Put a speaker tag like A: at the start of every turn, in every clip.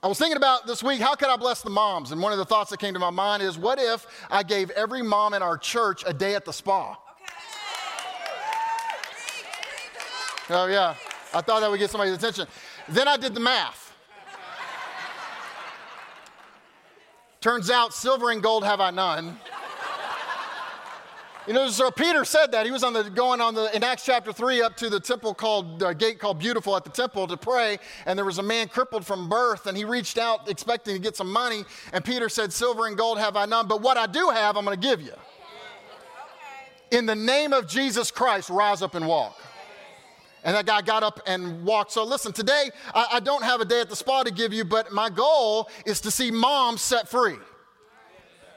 A: I was thinking about this week, how could I bless the moms? And one of the thoughts that came to my mind is, what if I gave every mom in our church a day at the spa? Oh, yeah. I thought that would get somebody's attention. Then I did the math. Turns out, silver and gold have I none. You know, so Peter said that he was on the going on the in Acts chapter three up to the temple called uh, gate called Beautiful at the temple to pray, and there was a man crippled from birth, and he reached out expecting to get some money, and Peter said, "Silver and gold have I none, but what I do have, I'm going to give you." In the name of Jesus Christ, rise up and walk. And that guy got up and walked. So, listen, today I, I, don't have a day at the spa to give you, but my goal is to see moms set free.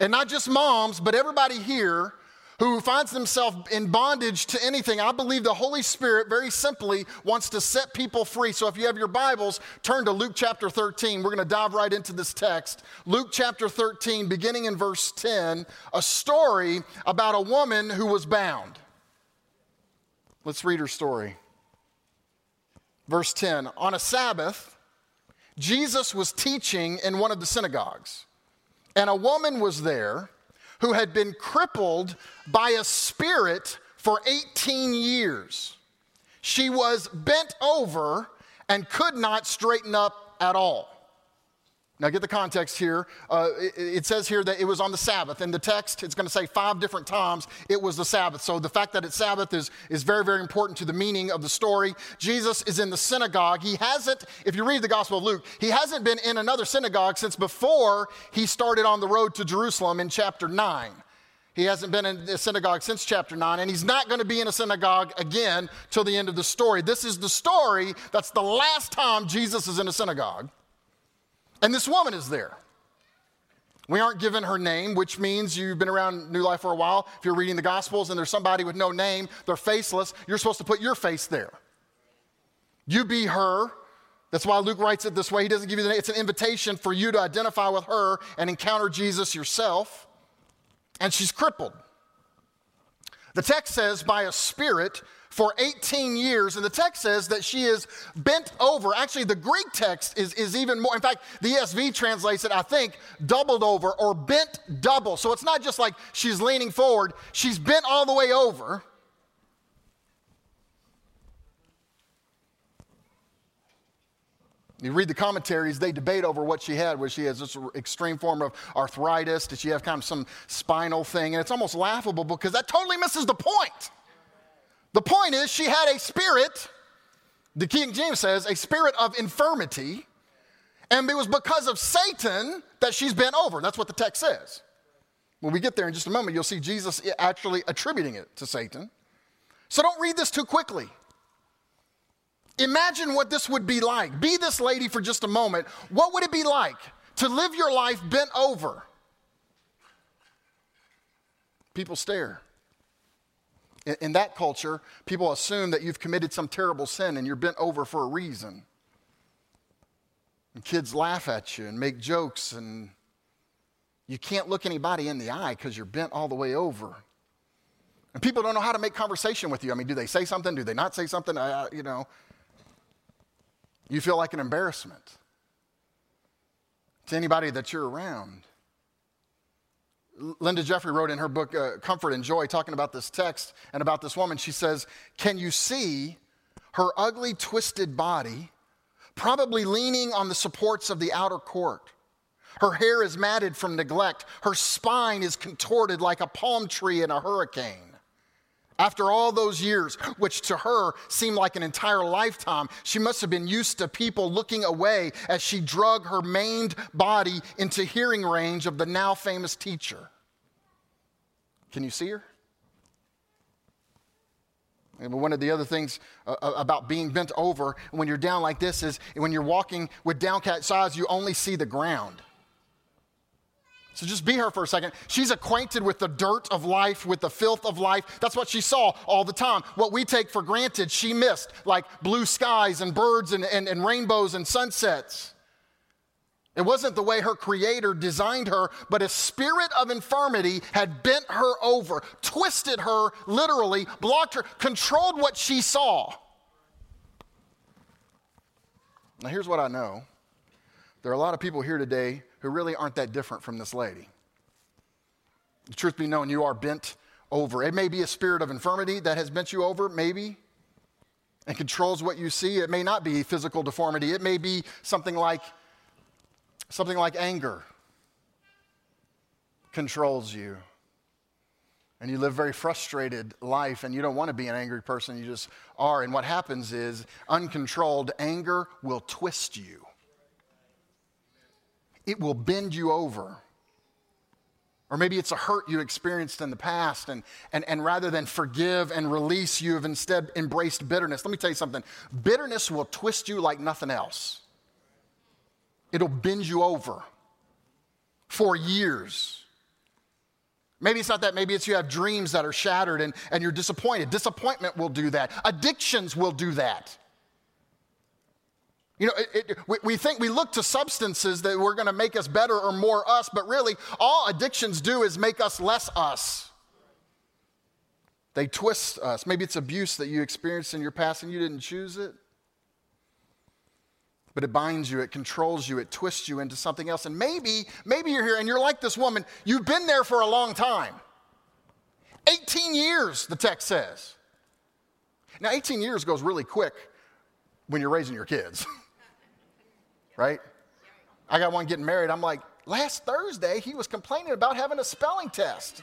A: And not just moms, but everybody here who finds themselves in bondage to anything, I believe the Holy Spirit very simply wants to set people free. So if you have your Bibles, turn to Luke chapter 13. We're going to dive right into this text. Luke chapter 13, beginning in verse 10, a story about a woman who was bound. Let's read her story. Verse 10 On a Sabbath, Jesus was teaching in one of the synagogues, and a woman was there who had been crippled by a spirit for 18 years. She was bent over and could not straighten up at all. Now, get the context here. Uh, it, it, says here that it was on the Sabbath. In the text, it's going to say five different times it was the Sabbath. So, the fact that it's Sabbath is, is very, very important to the meaning of the story. Jesus is in the synagogue. He hasn't, if you read the Gospel of Luke, he hasn't been in another synagogue since before he started on the road to Jerusalem in chapter 9. He hasn't been in a synagogue since chapter 9, and he's not going to be in a synagogue again till the end of the story. This is the story that's the last time Jesus is in a synagogue. And this woman is there. We aren't given her name, which means you've been around New Life for a while. If you're reading the Gospels and there's somebody with no name, they're faceless, you're supposed to put your face there. You be her. That's why Luke writes it this way. He doesn't give you the name, it's an invitation for you to identify with her and encounter Jesus yourself. And she's crippled. The text says, by a spirit for 18 years. And the text says that she is bent over. Actually, the Greek text is, is even more. In fact, the ESV translates it, I think, doubled over or bent double. So it's not just like she's leaning forward, she's bent all the way over. You read the commentaries, they debate over what she had, where she has this extreme form of arthritis. Did she have kind of some spinal thing? And it's almost laughable because that totally misses the point. The point is, she had a spirit, the King James says, a spirit of infirmity, and it was because of Satan that she's bent over. That's what the text says. When we get there in just a moment, you'll see Jesus actually attributing it to Satan. So don't read this too quickly. Imagine what this would be like. Be this lady for just a moment. What would it be like to live your life bent over? People stare. In, in that culture, people assume that you've committed some terrible sin and you're bent over for a reason. And kids laugh at you and make jokes, and you can't look anybody in the eye because you're bent all the way over. And people don't know how to make conversation with you. I mean, do they say something? Do they not say something? Uh, you know, you feel like an embarrassment to anybody that you're around. Linda Jeffrey wrote in her book, uh, Comfort and Joy, talking about this text and about this woman. She says, Can you see her ugly, twisted body, probably leaning on the supports of the outer court? Her hair is matted from neglect. Her spine is contorted like a palm tree in a hurricane. After all those years, which to her seemed like an entire lifetime, she must have been used to people looking away as she drug her maimed body into hearing range of the now famous teacher. Can you see her? And one of the other things uh, uh about being bent over when you're down like this is when you're walking with downcast eyes, you only see the ground. So just be her for a second. She's acquainted with the dirt of life, with the filth of life. That's what she saw all the time. What we take for granted, she missed, like blue skies and birds and, and, and rainbows and sunsets. It wasn't the way her creator designed her, but a spirit of infirmity had bent her over, twisted her literally, blocked her, controlled what she saw. Now, here's what I know There are a lot of people here today who really aren't that different from this lady. The truth be known, you are bent over. It may be a spirit of infirmity that has bent you over, maybe, and controls what you see. It may not be physical deformity. It may be something like something like anger controls you. And you live a very frustrated life and you don't want to be an angry person, you just are. And what happens is uncontrolled anger will twist you. It will bend you over. Or maybe it's a hurt you experienced in the past, and, and, and rather than forgive and release, you have instead embraced bitterness. Let me tell you something bitterness will twist you like nothing else, it'll bend you over for years. Maybe it's not that, maybe it's you have dreams that are shattered and, and you're disappointed. Disappointment will do that, addictions will do that. You know, it, it, we, we think we look to substances that we're going to make us better or more us, but really, all addictions do is make us less us. They twist us. Maybe it's abuse that you experienced in your past and you didn't choose it. But it binds you, it controls you, it twists you into something else. And maybe, maybe you're here and you're like this woman. You've been there for a long time. 18 years, the text says. Now, 18 years goes really quick when you're raising your kids. right? I got one getting married. I'm like, last Thursday, he was complaining about having a spelling test.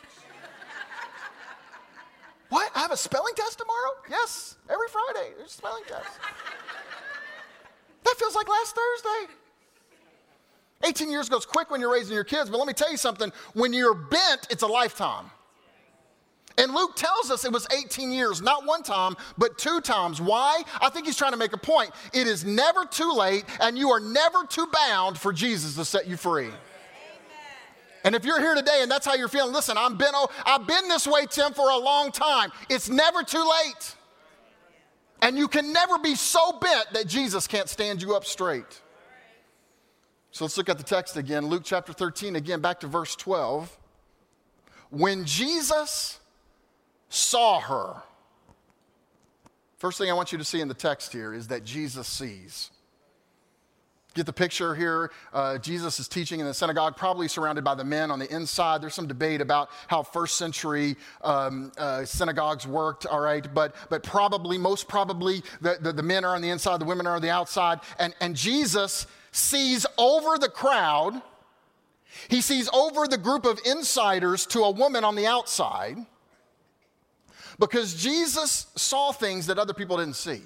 A: what? I have a spelling test tomorrow? Yes, every Friday, there's a spelling test. That feels like last Thursday. 18 years goes quick when you're raising your kids, but let me tell you something when you're bent, it's a lifetime. And Luke tells us it was 18 years, not one time, but two times. Why? I think he's trying to make a point. It is never too late, and you are never too bound for Jesus to set you free. And if you're here today and that's how you're feeling, listen, I'm been, oh, I've been this way, Tim, for a long time. It's never too late. And you can never be so bent that Jesus can't stand you up straight. So let's look at the text again. Luke chapter 13, again, back to verse 12. When Jesus saw her. First thing I want you to see in the text here is that Jesus sees. Get the picture here. Uh, Jesus is teaching in the synagogue, probably surrounded by the men on the inside. There's some debate about how first century um, uh, synagogues worked, all right? But, but probably, most probably, the, the, the men are on the inside, the women are on the outside. And, and Jesus sees over the crowd, he sees over the group of insiders to a woman on the outside because Jesus saw things that other people didn't see.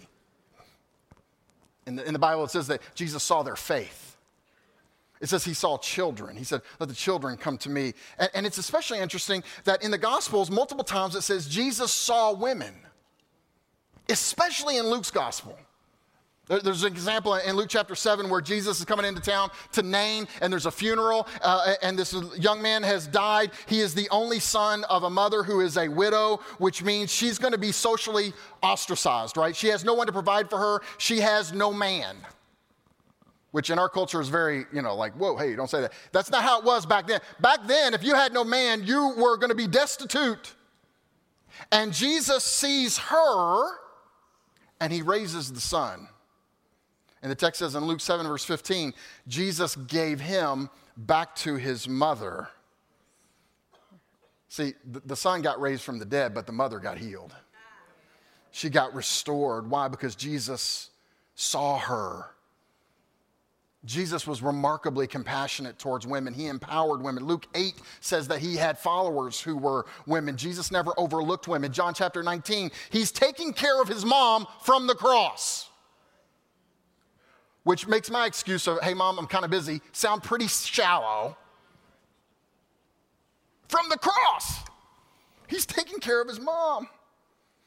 A: In the, in the Bible, it says that Jesus saw their faith. It says he saw children. He said, Let the children come to me. And, and it's especially interesting that in the Gospels, multiple times it says Jesus saw women, especially in Luke's Gospel. There's an example in Luke chapter 7 where Jesus is coming into town to Nain, and there's a funeral, uh, and this young man has died. He is the only son of a mother who is a widow, which means she's going to be socially ostracized, right? She has no one to provide for her, she has no man. Which in our culture is very, you know, like, whoa, hey, don't say that. That's not how it was back then. Back then, if you had no man, you were going to be destitute. And Jesus sees her, and he raises the son. And the text says in Luke 7, verse 15, Jesus gave him back to his mother. See, the son got raised from the dead, but the mother got healed. She got restored. Why? Because Jesus saw her. Jesus was remarkably compassionate towards women. He empowered women. Luke 8 says that he had followers who were women. Jesus never overlooked women. John chapter 19, he's taking care of his mom from the cross which makes my excuse of, hey, mom, I'm kind of busy, sound pretty shallow. From the cross, he's taking care of his mom.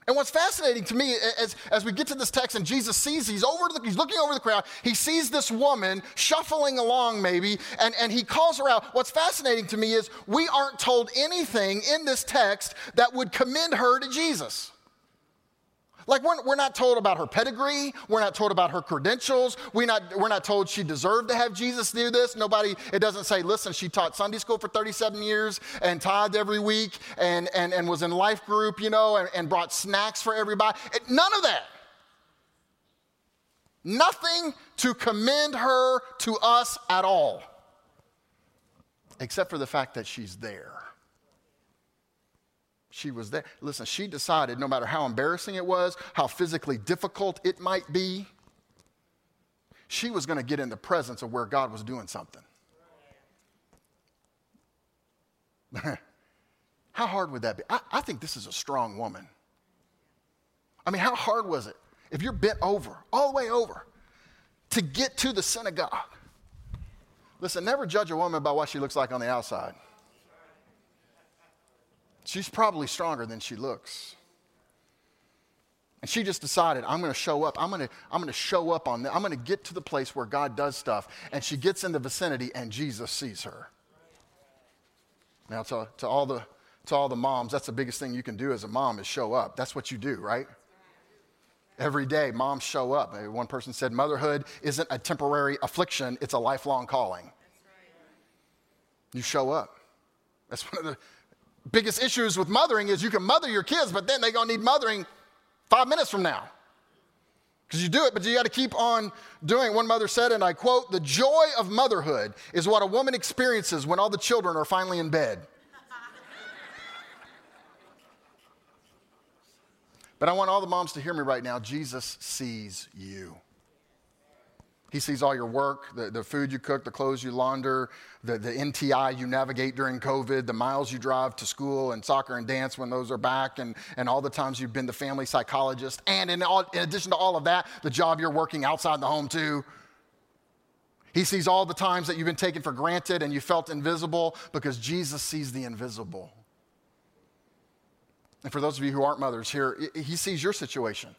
A: And what's fascinating to me as, as we get to this text and Jesus sees, he's, over the, he's looking over the crowd, he sees this woman shuffling along maybe, and, and he calls her out. What's fascinating to me is we aren't told anything in this text that would commend her to Jesus. Like, we're, we're not told about her pedigree. We're not told about her credentials. We're not, we're not told she deserved to have Jesus do this. Nobody, it doesn't say, listen, she taught Sunday school for 37 years and tithed every week and, and, and was in life group, you know, and, and brought snacks for everybody. It, none of that. nothing to commend her to us at all, except for the fact that she's there. She was there. Listen, she decided no matter how embarrassing it was, how physically difficult it might be, she was going to get in the presence of where God was doing something. how hard would that be? I, I think this is a strong woman. I mean, how hard was it if you're bent over, all the way over, to get to the synagogue? Listen, never judge a woman by what she looks like on the outside. She's probably stronger than she looks. And she just decided, I'm going to show up. I'm going to, I'm going to show up on that. I'm going to get to the place where God does stuff. And she gets in the vicinity, and Jesus sees her. Now, to, to, all the, to all the moms, that's the biggest thing you can do as a mom is show up. That's what you do, right? Every day, moms show up. Uh, one person said, Motherhood isn't a temporary affliction, it's a lifelong calling. You show up. That's one of the biggest issues with mothering is you can mother your kids, but then they're going to need mothering five minutes from now. Because you do it, but you got to keep on doing. it. One mother said, and I quote, the joy of motherhood is what a woman experiences when all the children are finally in bed. but I want all the moms to hear me right now. Jesus sees you. He sees all your work, the, the food you cook, the clothes you launder, the, the NTI you navigate during COVID, the miles you drive to school and soccer and dance when those are back, and, and all the times you've been the family psychologist. And in, all, in addition to all of that, the job you're working outside the home too. He sees all the times that you've been taken for granted and you felt invisible because Jesus sees the invisible. And for those of you who aren't mothers here, he sees your situation.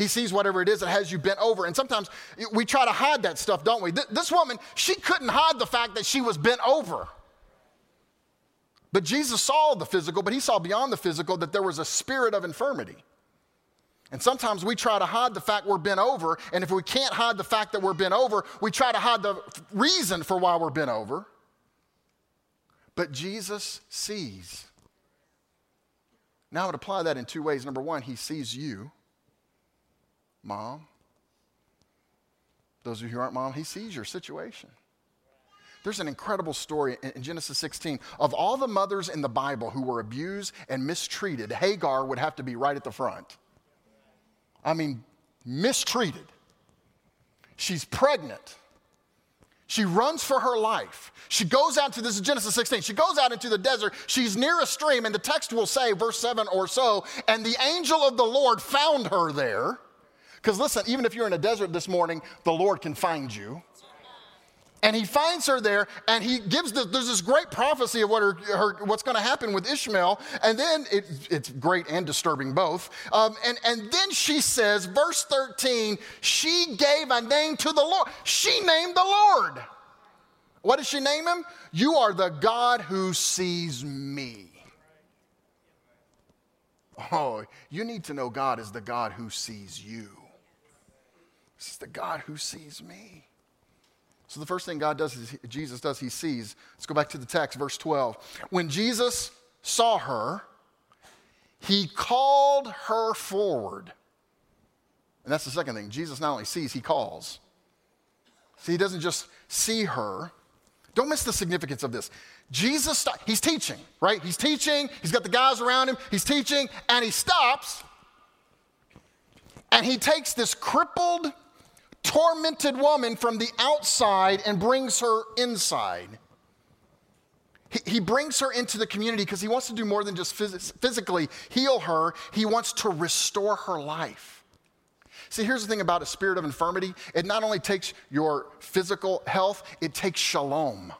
A: He sees whatever it is that has you bent over. And sometimes we try to hide that stuff, don't we? This woman, she couldn't hide the fact that she was bent over. But Jesus saw the physical, but he saw beyond the physical that there was a spirit of infirmity. And sometimes we try to hide the fact we're bent over. And if we can't hide the fact that we're bent over, we try to hide the reason for why we're bent over. But Jesus sees. Now I would apply that in two ways. Number one, he sees you. Mom, those of you who aren't mom, he sees your situation. There's an incredible story in Genesis 16. Of all the mothers in the Bible who were abused and mistreated, Hagar would have to be right at the front. I mean, mistreated. She's pregnant. She runs for her life. She goes out to this is Genesis 16. She goes out into the desert. She's near a stream, and the text will say, verse 7 or so, and the angel of the Lord found her there because listen, even if you're in a desert this morning, the Lord can find you. And he finds her there, and he gives the, there's this great prophecy of what her, her what's going to happen with Ishmael. And then it, it's great and disturbing both. Um, and, and then she says, verse 13, she gave a name to the Lord. She named the Lord. What does she name him? You are the God who sees me. Oh, you need to know God is the God who sees you. This is the God who sees me. So the first thing God does is Jesus does, he sees. Let's go back to the text, verse 12. When Jesus saw her, he called her forward. And that's the second thing. Jesus not only sees, he calls. See, he doesn't just see her. Don't miss the significance of this. Jesus, he's teaching, right? He's teaching. He's got the guys around him. He's teaching, and he stops. And he takes this crippled, tormented woman from the outside and brings her inside. He, he brings her into the community because he wants to do more than just phys- physically heal her, he wants to restore her life. See, here's the thing about a spirit of infirmity it not only takes your physical health, it takes shalom.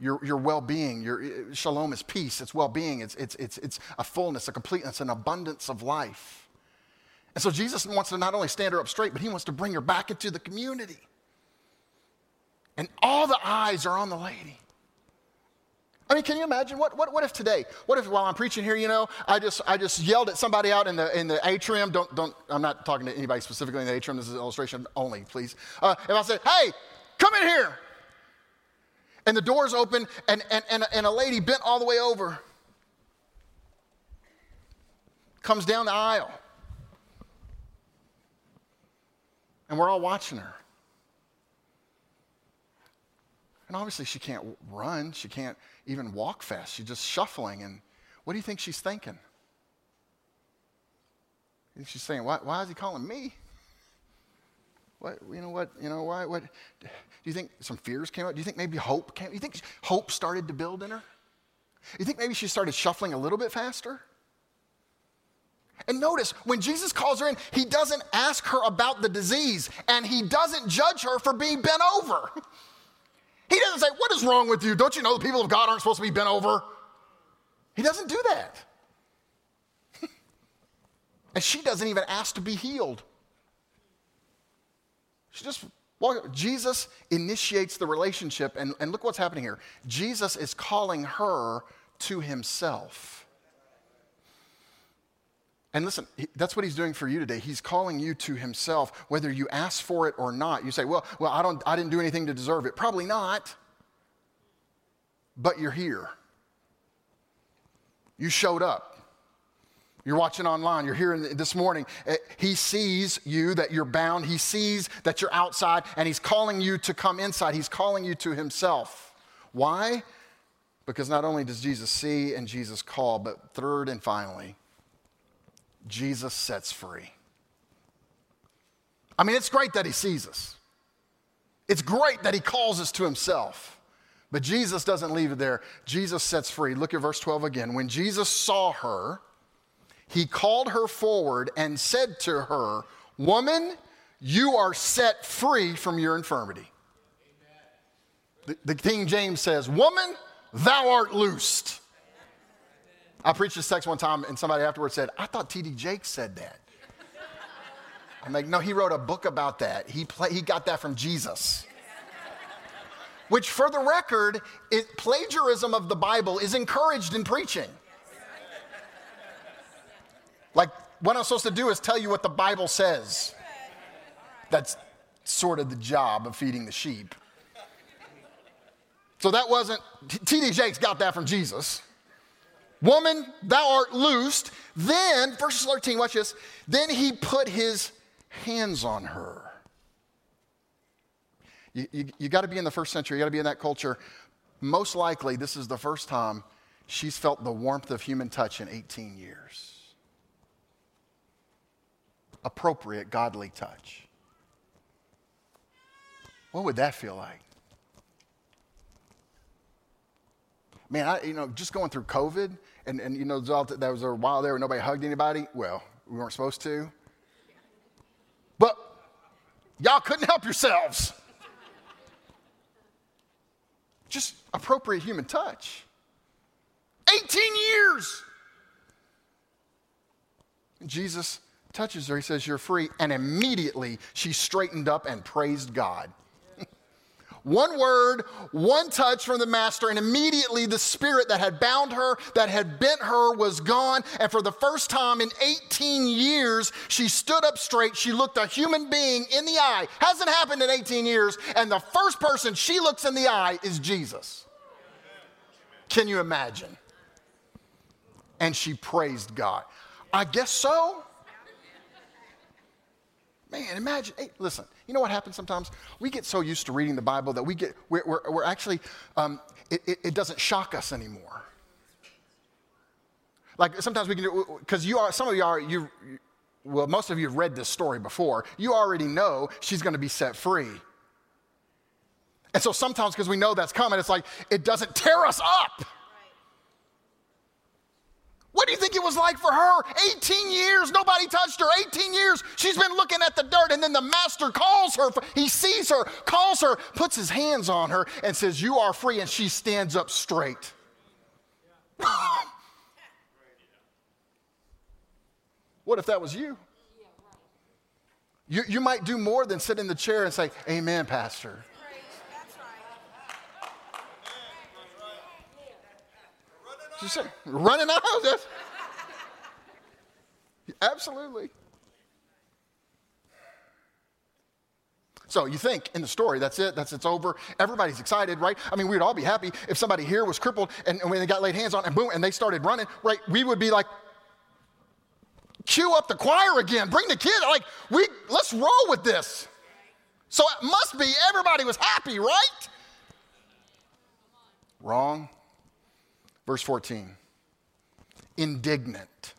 A: Your, your well-being your eh, shalom is peace it's well-being it's, it's, it's, it's a fullness a completeness an abundance of life and so Jesus wants to not only stand her up straight, but he wants to bring her back into the community. And all the eyes are on the lady. I mean, can you imagine? What, what, what if today, what if while I'm preaching here, you know, I just, I just yelled at somebody out in the, in the atrium? Don't, don't, I'm not talking to anybody specifically in the atrium. This is an illustration only, please. Uh, if I said, hey, come in here. And the door's open, and, and, and, and a lady bent all the way over comes down the aisle And we're all watching her. And obviously, she can't run. She can't even walk fast. She's just shuffling. And what do you think she's thinking? She's saying, why, why is he calling me? What, you know what, you know, why, what, do you think some fears came out? Do you think maybe hope came, do you think hope started to build in her? You think maybe she started shuffling a little bit faster? And notice, when Jesus calls her in, he doesn't ask her about the disease and he doesn't judge her for being bent over. He doesn't say, What is wrong with you? Don't you know the people of God aren't supposed to be bent over? He doesn't do that. and she doesn't even ask to be healed. She just walks. Jesus initiates the relationship, and, and look what's happening here. Jesus is calling her to himself. And listen, that's what he's doing for you today. He's calling you to himself, whether you ask for it or not. You say, well, well I, don't, I didn't do anything to deserve it. Probably not. But you're here. You showed up. You're watching online, you're here this morning. Eh, he sees you that you're bound, he sees that you're outside, and he's calling you to come inside. He's calling you to himself. Why? Because not only does Jesus see and Jesus call, but third and finally, Jesus sets free. I mean, it's great that he sees us. It's great that he calls us to himself. But Jesus doesn't leave it there. Jesus sets free. Look at verse 12 again. When Jesus saw her, he called her forward and said to her, Woman, you are set free from your infirmity. The, the King James says, Woman, thou art loosed. I preached this text one time, and somebody afterwards said, I thought T.D. Jakes said that. I'm like, no, he wrote a book about that. He, play, he got that from Jesus. Which, for the record, it, plagiarism of the Bible is encouraged in preaching. Like, what I'm supposed to do is tell you what the Bible says. That's sort of the job of feeding the sheep. So that wasn't, T.D. Jakes got that from Jesus. Woman, thou art loosed. Then, verse 13, watch this. Then he put his hands on her. You, you, you got to be in the first century, you got to be in that culture. Most likely, this is the first time she's felt the warmth of human touch in 18 years. Appropriate, godly touch. What would that feel like? Man, I, you know, just going through COVID, and, and you know, there was a while there where nobody hugged anybody. Well, we weren't supposed to. But y'all couldn't help yourselves. Just appropriate human touch. 18 years. Jesus touches her. He says, You're free. And immediately she straightened up and praised God. One word, one touch from the master, and immediately the spirit that had bound her, that had bent her, was gone. And for the first time in 18 years, she stood up straight. She looked a human being in the eye. Hasn't happened in 18 years. And the first person she looks in the eye is Jesus. Can you imagine? And she praised God. I guess so. Man, imagine. Hey, listen, you know what happens sometimes? We get so used to reading the Bible that we get, we're, we're, we're actually, um, it, it, it doesn't shock us anymore. Like sometimes we can do, because you are, some of you are, you, well, most of you have read this story before. You already know she's going to be set free. And so sometimes, because we know that's coming, it's like it doesn't tear us up. What do you think it was like for her? 18 years, nobody touched her. 18 years, she's been looking at the dirt, and then the master calls her. He sees her, calls her, puts his hands on her, and says, You are free. And she stands up straight. what if that was you? you? You might do more than sit in the chair and say, Amen, Pastor. She said, running out. That's, absolutely. So you think in the story, that's it, that's it's over. Everybody's excited, right? I mean, we'd all be happy if somebody here was crippled and, and when they got laid hands on and boom, and they started running, right? We would be like, cue up the choir again, bring the kid. Like, we let's roll with this. So it must be everybody was happy, right? Wrong. Verse 14 indignant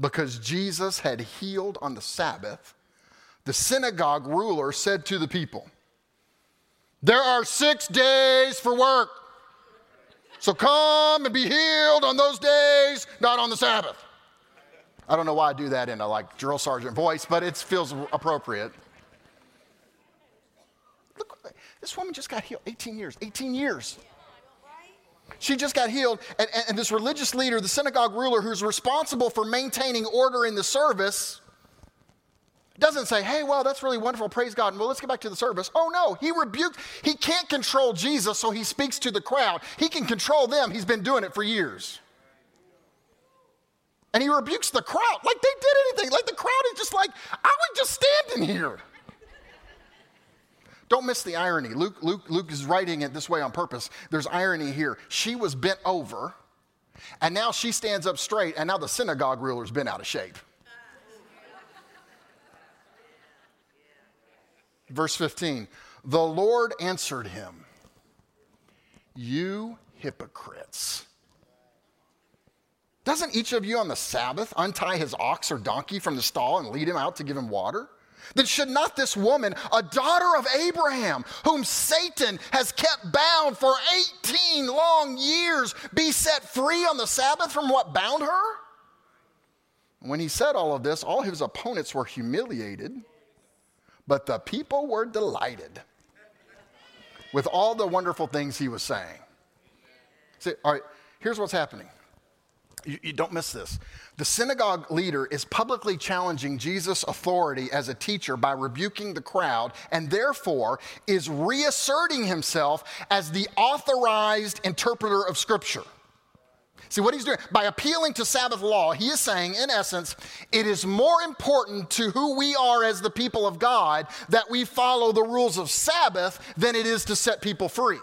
A: because Jesus had healed on the Sabbath, the synagogue ruler said to the people, There are six days for work. So come and be healed on those days, not on the Sabbath. I don't know why I do that in a like drill sergeant voice, but it feels appropriate. Look, this woman just got healed 18 years, 18 years. She just got healed, and, and, and, this religious leader, the synagogue ruler who's responsible for maintaining order in the service, doesn't say, hey, well, that's really wonderful, praise God, and well, let's get back to the service. Oh, no, he rebuked, he can't control Jesus, so he speaks to the crowd. He can control them, he's been doing it for years. And he rebukes the crowd like they did anything, like the crowd is just like, I was just standing here. Don't miss the irony. Luke, Luke, Luke is writing it this way on purpose. There's irony here. She was bent over, and now she stands up straight, and now the synagogue ruler's been out of shape. Verse 15 The Lord answered him, You hypocrites. Doesn't each of you on the Sabbath untie his ox or donkey from the stall and lead him out to give him water? Then should not this woman, a daughter of Abraham, whom Satan has kept bound for 18 long years, be set free on the Sabbath from what bound her? When he said all of this, all his opponents were humiliated, but the people were delighted with all the wonderful things he was saying. See, all right, here's what's happening. You, you, don't miss this. The synagogue leader is publicly challenging Jesus' authority as a teacher by rebuking the crowd and therefore is reasserting himself as the authorized interpreter of Scripture. See what he's doing? By appealing to Sabbath law, he is saying, in essence, it is more important to who we are as the people of God that we follow the rules of Sabbath than it is to set people free.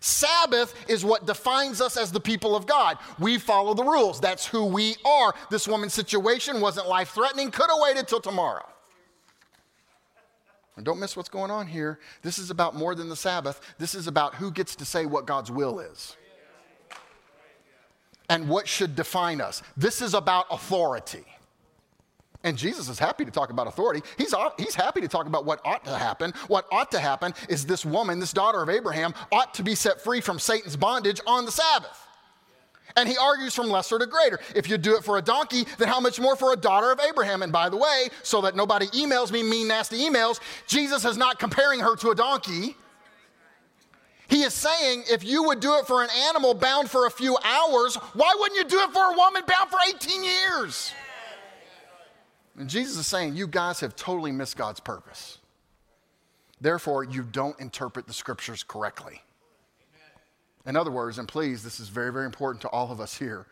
A: Sabbath is what defines us as the people of God. We follow the rules. That's who we are. This woman's situation wasn't life threatening, could have waited till tomorrow. And don't miss what's going on here. This is about more than the Sabbath. This is about who gets to say what God's will is and what should define us. This is about authority. And Jesus is happy to talk about authority. He's, he's happy to talk about what ought to happen. What ought to happen is this woman, this daughter of Abraham, ought to be set free from Satan's bondage on the Sabbath. And he argues from lesser to greater. If you do it for a donkey, then how much more for a daughter of Abraham? And by the way, so that nobody emails me mean, nasty emails, Jesus is not comparing her to a donkey. He is saying if you would do it for an animal bound for a few hours, why wouldn't you do it for a woman bound for 18 years? And Jesus is saying, You guys have totally missed God's purpose. Therefore, you don't interpret the scriptures correctly. In other words, and please, this is very, very important to all of us here.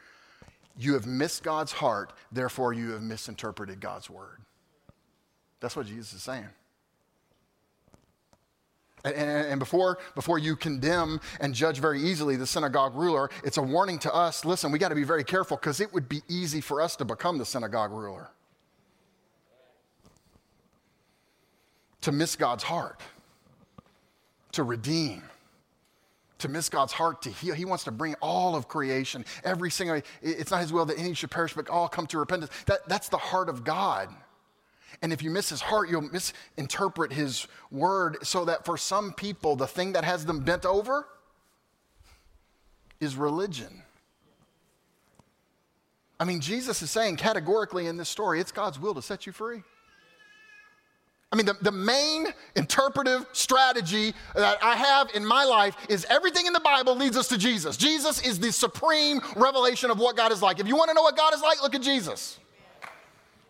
A: You have missed God's heart, therefore, you have misinterpreted God's word. That's what Jesus is saying. And, and, and, before, before you condemn and judge very easily the synagogue ruler, it's a warning to us listen, we got to be very careful because it would be easy for us to become the synagogue ruler. To miss God's heart, to redeem, to miss God's heart to heal. He wants to bring all of creation, every single, it's not his will that any should perish, but all come to repentance. That, that's the heart of God. And if you miss his heart, you'll misinterpret his word so that for some people, the thing that has them bent over is religion. I mean, Jesus is saying categorically in this story, it's God's will to set you free. I mean, the, the main interpretive strategy that I have in my life is everything in the Bible leads us to Jesus. Jesus is the supreme revelation of what God is like. If you want to know what God is like, look at Jesus.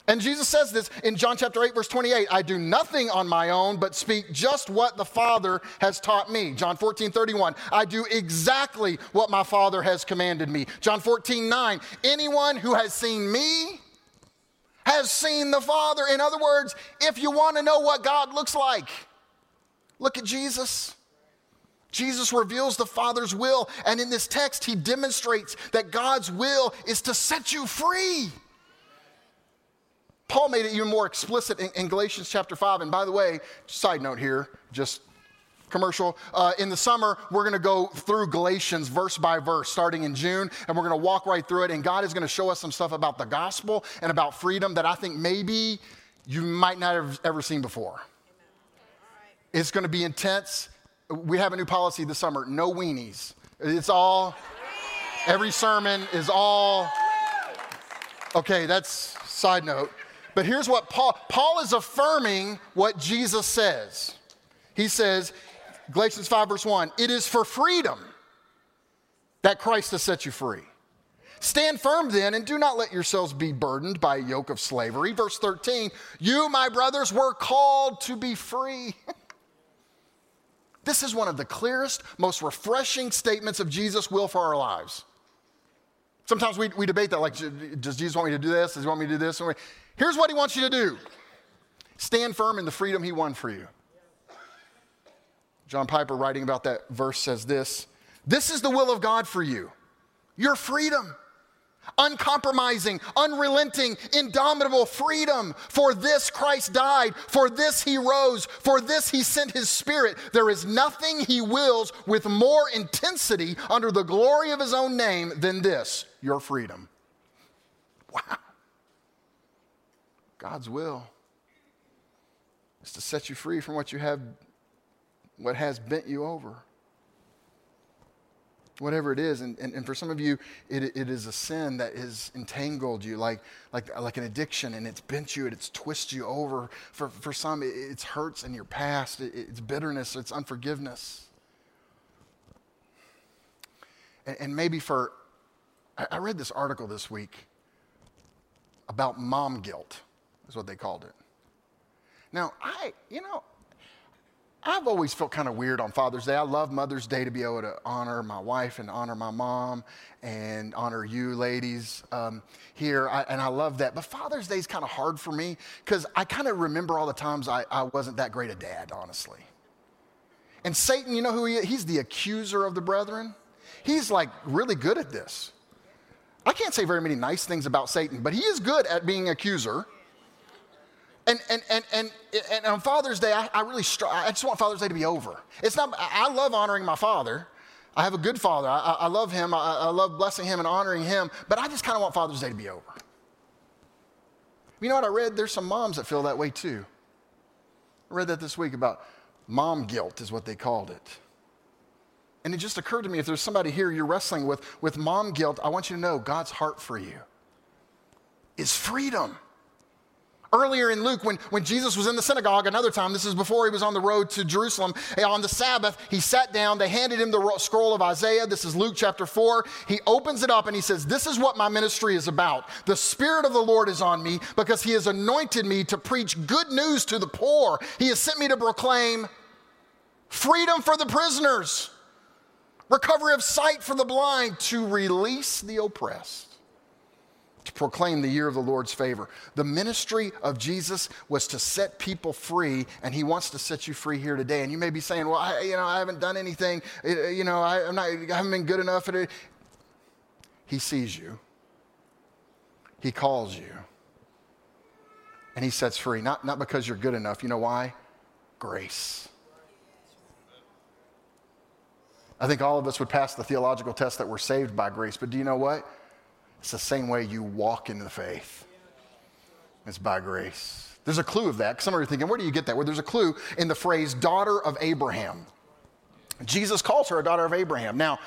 A: And Jesus says this in John chapter 8, verse 28 I do nothing on my own, but speak just what the Father has taught me. John 14, 31, I do exactly what my Father has commanded me. John 14, 9, anyone who has seen me has seen the Father. In other words, if you want to know what God looks like, look at Jesus. Jesus reveals the Father's will, and in this text, he demonstrates that God's will is to set you free. Paul made it even more explicit in, in Galatians chapter 5. And by the way, side note here, just commercial. Uh, in the summer, we're going to go through Galatians verse by verse, starting in June, and we're going to walk right through it. And God is going to show us some stuff about the gospel and about freedom that I think maybe you might not have ever seen before. It's going to be intense. We have a new policy this summer no weenies. It's all, every sermon is all, okay, that's side note. But here's what Paul, Paul is affirming what Jesus says. He says, Galatians 5, verse 1, it is for freedom that Christ has set you free. Stand firm then and do not let yourselves be burdened by a yoke of slavery. Verse 13, you, my brothers, were called to be free. this is one of the clearest, most refreshing statements of Jesus' will for our lives. Sometimes we, we debate that, like, does Jesus want me to do this? Does he want me to do this? Here's what he wants you to do stand firm in the freedom he won for you. John Piper, writing about that verse, says this This is the will of God for you your freedom. Uncompromising, unrelenting, indomitable freedom. For this Christ died. For this he rose. For this he sent his spirit. There is nothing he wills with more intensity under the glory of his own name than this your freedom. Wow. God's will is to set you free from what you have what has bent you over. Whatever it is. And, and, and for some of you, it, it is a sin that has entangled you like, like, like an addiction and it's bent you and it's twisted you over. For, for some, it, it's hurts in your past, it, it's bitterness, it's unforgiveness. And, maybe for, I read this article this week about mom guilt, is what they called it. Now, I, you know, I've always felt kind of weird on Father's Day. I love Mother's Day to be able to honor my wife and honor my mom and honor you, ladies, um, here. I, and I love that. But Father's Day is kind of hard for me because I kind of remember all the times I, I wasn't that great a dad, honestly. And Satan, you know who he is? He's the accuser of the brethren. He's like really good at this. I can't say very many nice things about Satan, but he is good at being accuser. And, and, and, and, and on Father's Day, I, I really str- I just want Father's Day to be over. It's not, I love honoring my father. I have a good father. I, I love him. I, I, love blessing him and honoring him. But I just kind of want Father's Day to be over. You know what I read? There's some moms that feel that way too. I read that this week about mom guilt, is what they called it. And it just occurred to me if there's somebody here you're wrestling with, with mom guilt, I want you to know God's heart for you is freedom. Earlier in Luke, when, when Jesus was in the synagogue, another time, this is before he was on the road to Jerusalem, eh, on the Sabbath, he sat down. They handed him the scroll of Isaiah. This is Luke chapter 4. He opens it up and he says, This is what my ministry is about. The Spirit of the Lord is on me because he has anointed me to preach good news to the poor. He has sent me to proclaim freedom for the prisoners, recovery of sight for the blind, to release the oppressed to proclaim the year of the Lord's favor. The ministry of Jesus was to set people free, and He wants to set you free here today. And you may be saying, "Well, I, you know, I haven't done anything. Uh, uh, you know, I, am not, I haven't been good enough at it." He sees you. He calls you, and He sets free. Not not because you're good enough. You know why? Grace. I think all of us would pass the theological test that we're saved by grace, but do you know what? It's the same way you walk in the faith. It's by grace. There's a clue of that. Some of you are thinking, where do you get that? Well, there's a clue in the phrase daughter of Abraham. Jesus calls her a daughter of Abraham. Now,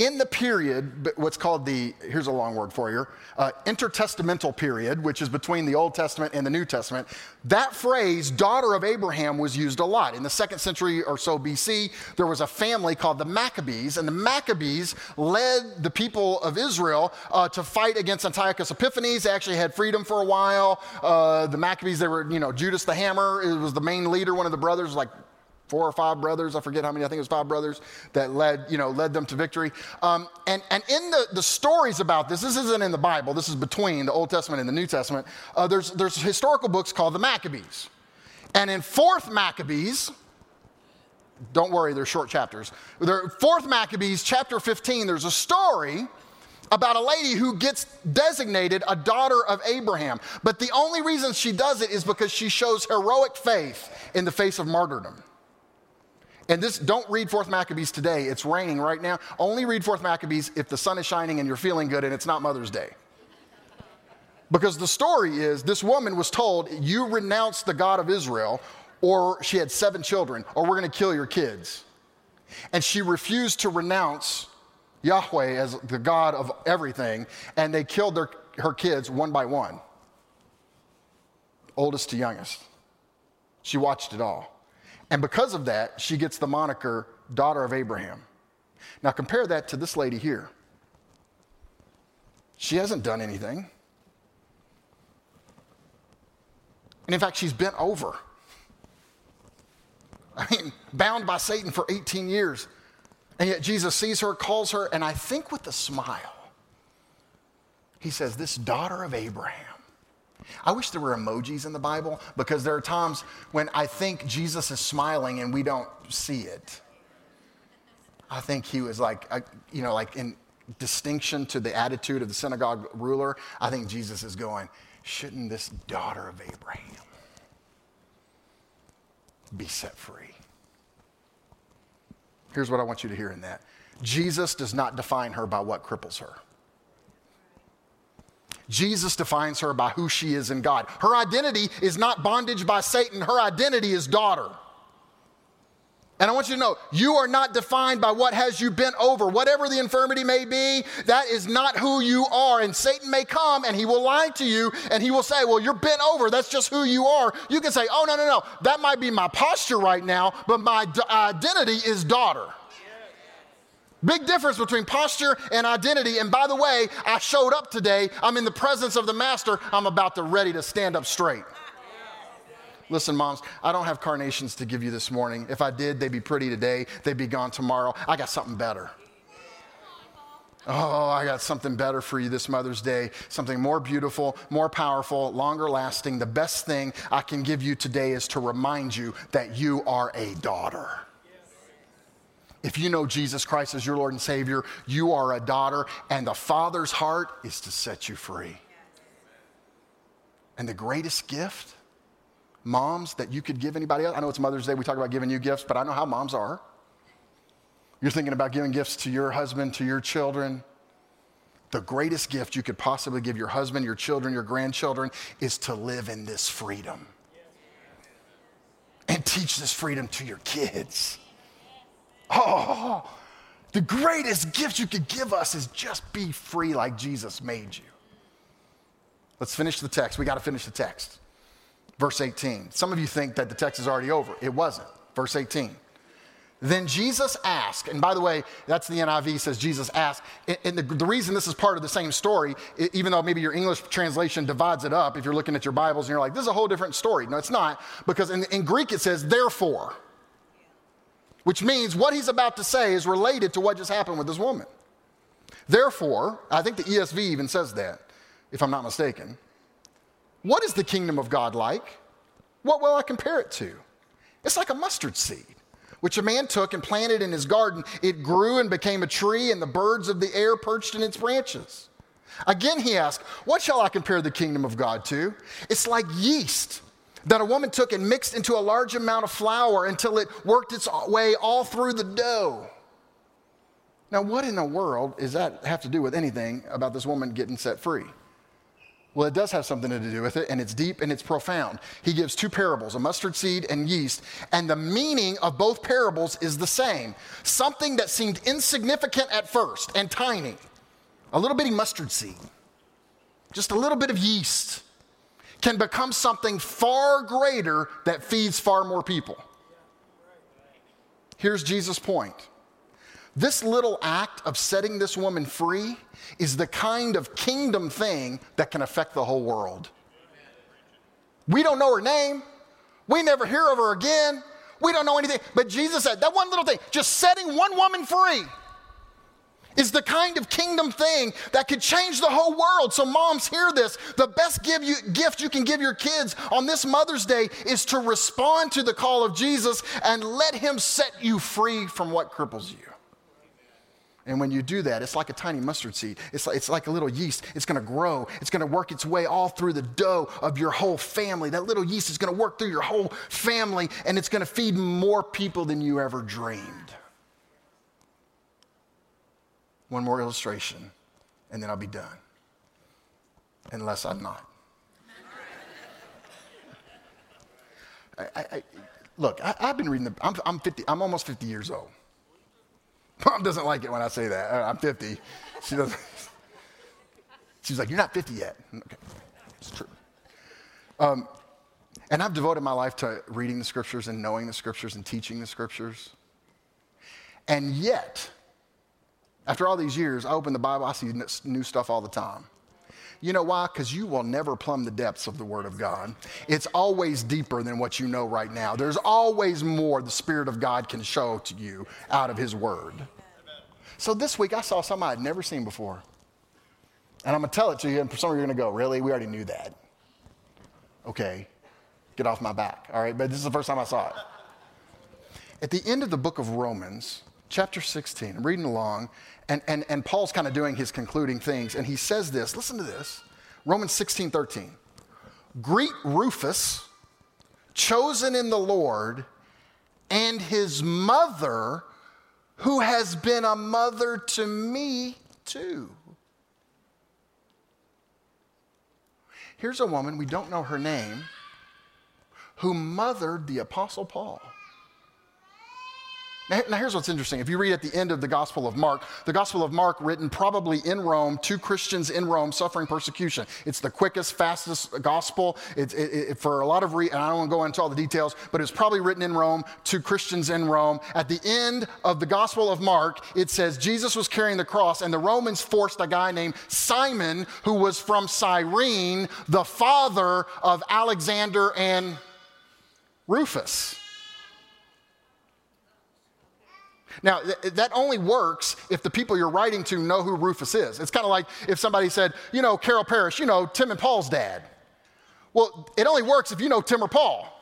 A: in the period, what's called the, here's a long word for you, uh, intertestamental period, which is between the Old Testament and the New Testament, that phrase, daughter of Abraham, was used a lot. In the second century or so BC, there was a family called the Maccabees, and the Maccabees led the people of Israel uh, to fight against Antiochus Epiphanes. They actually had freedom for a while. Uh, the Maccabees, they were, you know, Judas the Hammer it was the main leader, one of the brothers, like four or five brothers, I forget how many, I think it was five brothers that led, you know, led them to victory. Um, and, and in the, the stories about this, this isn't in the Bible, this is between the Old Testament and the New Testament, uh, there's, there's historical books called the Maccabees. And in fourth Maccabees, don't worry, they're short chapters. There, fourth Maccabees, chapter 15, there's a story about a lady who gets designated a daughter of Abraham. But the only reason she does it is because she shows heroic faith in the face of martyrdom. And this, don't read Fourth Maccabees today. It's raining right now. Only read Fourth Maccabees if the sun is shining and you're feeling good and it's not Mother's Day. Because the story is this woman was told, You renounce the God of Israel, or she had seven children, or we're going to kill your kids. And she refused to renounce Yahweh as the God of everything, and they killed their, her kids one by one, oldest to youngest. She watched it all. And because of that, she gets the moniker daughter of Abraham. Now compare that to this lady here. She hasn't done anything. And in fact, she's bent over. I mean, bound by Satan for 18 years. And yet Jesus sees her, calls her, and I think with a smile, he says, This daughter of Abraham. I wish there were emojis in the Bible because there are times when I think Jesus is smiling and we don't see it. I think he was like, uh, you know, like in distinction to the attitude of the synagogue ruler, I think Jesus is going, shouldn't this daughter of Abraham be set free? Here's what I want you to hear in that Jesus does not define her by what cripples her. Jesus defines her by who she is in God. Her identity is not bondage by Satan, her identity is daughter. And I want you to know, you are not defined by what has you bent over. Whatever the infirmity may be, that is not who you are. And Satan may come and he will lie to you and he will say, Well, you're bent over. That's just who you are. You can say, Oh, no, no, no. That might be my posture right now, but my d- identity is daughter. Big difference between posture and identity. And by the way, I showed up today. I'm in the presence of the master. I'm about to ready to stand up straight. Listen, moms, I don't have carnations to give you this morning. If I did, they'd be pretty today, they'd be gone tomorrow. I got something better. Oh, I got something better for you this Mother's Day. Something more beautiful, more powerful, longer lasting. The best thing I can give you today is to remind you that you are a daughter. If you know Jesus Christ as your Lord and Savior, you are a daughter, and the Father's heart is to set you free. And the greatest gift moms that you could give anybody else? I know it's Mother's Day, we talk about giving you gifts, but I know how moms are. You're thinking about giving gifts to your husband, to your children. The greatest gift you could possibly give your husband, your children, your grandchildren is to live in this freedom. And teach this freedom to your kids. Oh, the greatest gift you could give us is just be free like Jesus made you. Let's finish the text. We got to finish the text. Verse 18. Some of you think that the text is already over. It wasn't. Verse 18. Then Jesus asked, and by the way, that's the NIV says Jesus asked. And the, the, reason this is part of the same story, even though maybe your English translation divides it up, if you're looking at your Bibles and you're like, this is a whole different story. No, it's not, because in, in Greek it says, therefore, which means what he's about to say is related to what just happened with this woman. Therefore, I think the ESV even says that, if I'm not mistaken. What is the kingdom of God like? What will I compare it to? It's like a mustard seed, which a man took and planted in his garden. It grew and became a tree, and the birds of the air perched in its branches. Again, he asked, What shall I compare the kingdom of God to? It's like yeast that a woman took and mixed into a large amount of flour until it worked its way all through the dough. Now, what in the world does that have to do with anything about this woman getting set free? Well, it does have something to do with it, and it's deep and it's profound. He gives two parables, a mustard seed and yeast, and the meaning of both parables is the same. Something that seemed insignificant at first and tiny, a little bitty mustard seed, just a little bit of yeast, can become something far greater that feeds far more people. Here's Jesus' point this little act of setting this woman free is the kind of kingdom thing that can affect the whole world. We don't know her name. We never hear of her again. We don't know anything. But Jesus said that one little thing, just setting one woman free, is the kind of kingdom thing that could change the whole world. So, moms, hear this. The best give you, gift you can give your kids on this Mother's Day is to respond to the call of Jesus and let Him set you free from what cripples you. And when you do that, it's like a tiny mustard seed. It's like, it's like a little yeast. It's going to grow. It's going to work its way all through the dough of your whole family. That little yeast is going to work through your whole family, and it's going to feed more people than you ever dreamed. One more illustration, and then I'll be done. Unless I'm not. I, I, look, I, have been reading the, I'm, I'm, 50, I'm almost 50 years old. Mom doesn't like it when I say that. I'm 50. She doesn't. She's like, You're not 50 yet. Okay, it's true. Um, and I've devoted my life to reading the scriptures and knowing the scriptures and teaching the scriptures. And yet, after all these years, I open the Bible, I see new stuff all the time. You know why? Because you will never plumb the depths of the Word of God. It's always deeper than what you know right now. There's always more the Spirit of God can show to you out of His Word. So this week I saw something I'd never seen before. And I'm going to tell it to you, and some of you are going to go, Really? We already knew that. Okay, get off my back. All right, but this is the first time I saw it. At the end of the book of Romans, chapter 16, I'm reading along, and, and, and Paul's kind of doing his concluding things, and he says this listen to this Romans 16 13. Greet Rufus, chosen in the Lord, and his mother, who has been a mother to me too. Here's a woman, we don't know her name, who mothered the Apostle Paul. Now, here's what's interesting. If you read at the end of the Gospel of Mark, the Gospel of Mark, written probably in Rome to Christians in Rome suffering persecution. It's the quickest, fastest gospel. It's it, it, for a lot of reasons, I don't want to go into all the details, but it's probably written in Rome to Christians in Rome. At the end of the Gospel of Mark, it says Jesus was carrying the cross, and the Romans forced a guy named Simon, who was from Cyrene, the father of Alexander and Rufus. Now, th- that only works if the people you're writing to know who Rufus is. It's kind of like if somebody said, you know, Carol Parrish, you know, Tim and Paul's dad. Well, it only works if you know Tim or Paul.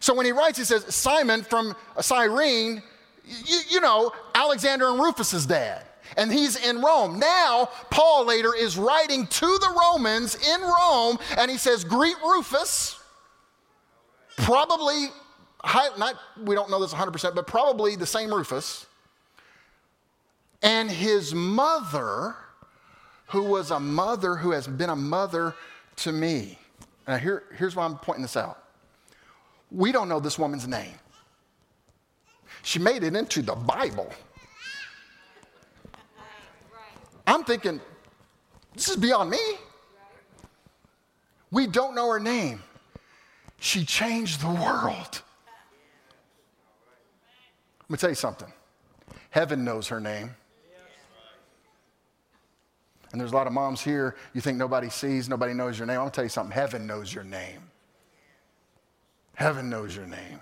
A: So when he writes, he says, Simon from uh, Cyrene, you, you know, Alexander and Rufus's dad. And he's in Rome. Now, Paul later is writing to the Romans in Rome, and he says, Greet Rufus, probably not, we don't know this 100%, but probably the same Rufus, and his mother, who was a mother who has been a mother to me. Now, here, here's why I'm pointing this out. We don't know this woman's name. She made it into the Bible. I'm thinking, this is beyond me. We don't know her name. She changed the world. Let me tell you something. Heaven knows her name. And there's a lot of moms here, you think nobody sees, nobody knows your name. I'm going to tell you something. Heaven knows your name. Heaven knows your name.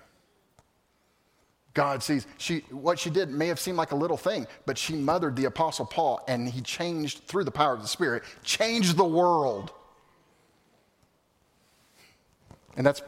A: God sees. She, what she did may have seemed like a little thing, but she mothered the Apostle Paul, and he changed, through the power of the Spirit, changed the world. And that's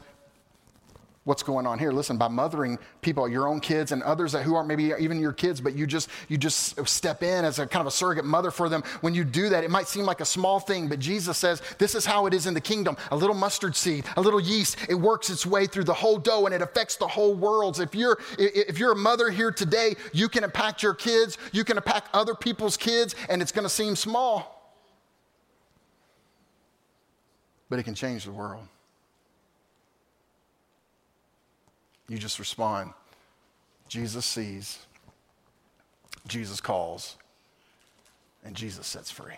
A: what's going on here. Listen by mothering people your own kids and others that who aren't maybe even your kids but you just you just step in as a kind of a surrogate mother for them. When you do that it might seem like a small thing but jesus says this is how it is in the kingdom. A little mustard seed a little yeast it works its way through the whole dough and it affects the whole world. If you're if you're a mother here today you can impact your kids you can impact other people's kids and it's going to seem small but it can change the world You just respond. Jesus sees, Jesus calls, and Jesus sets free.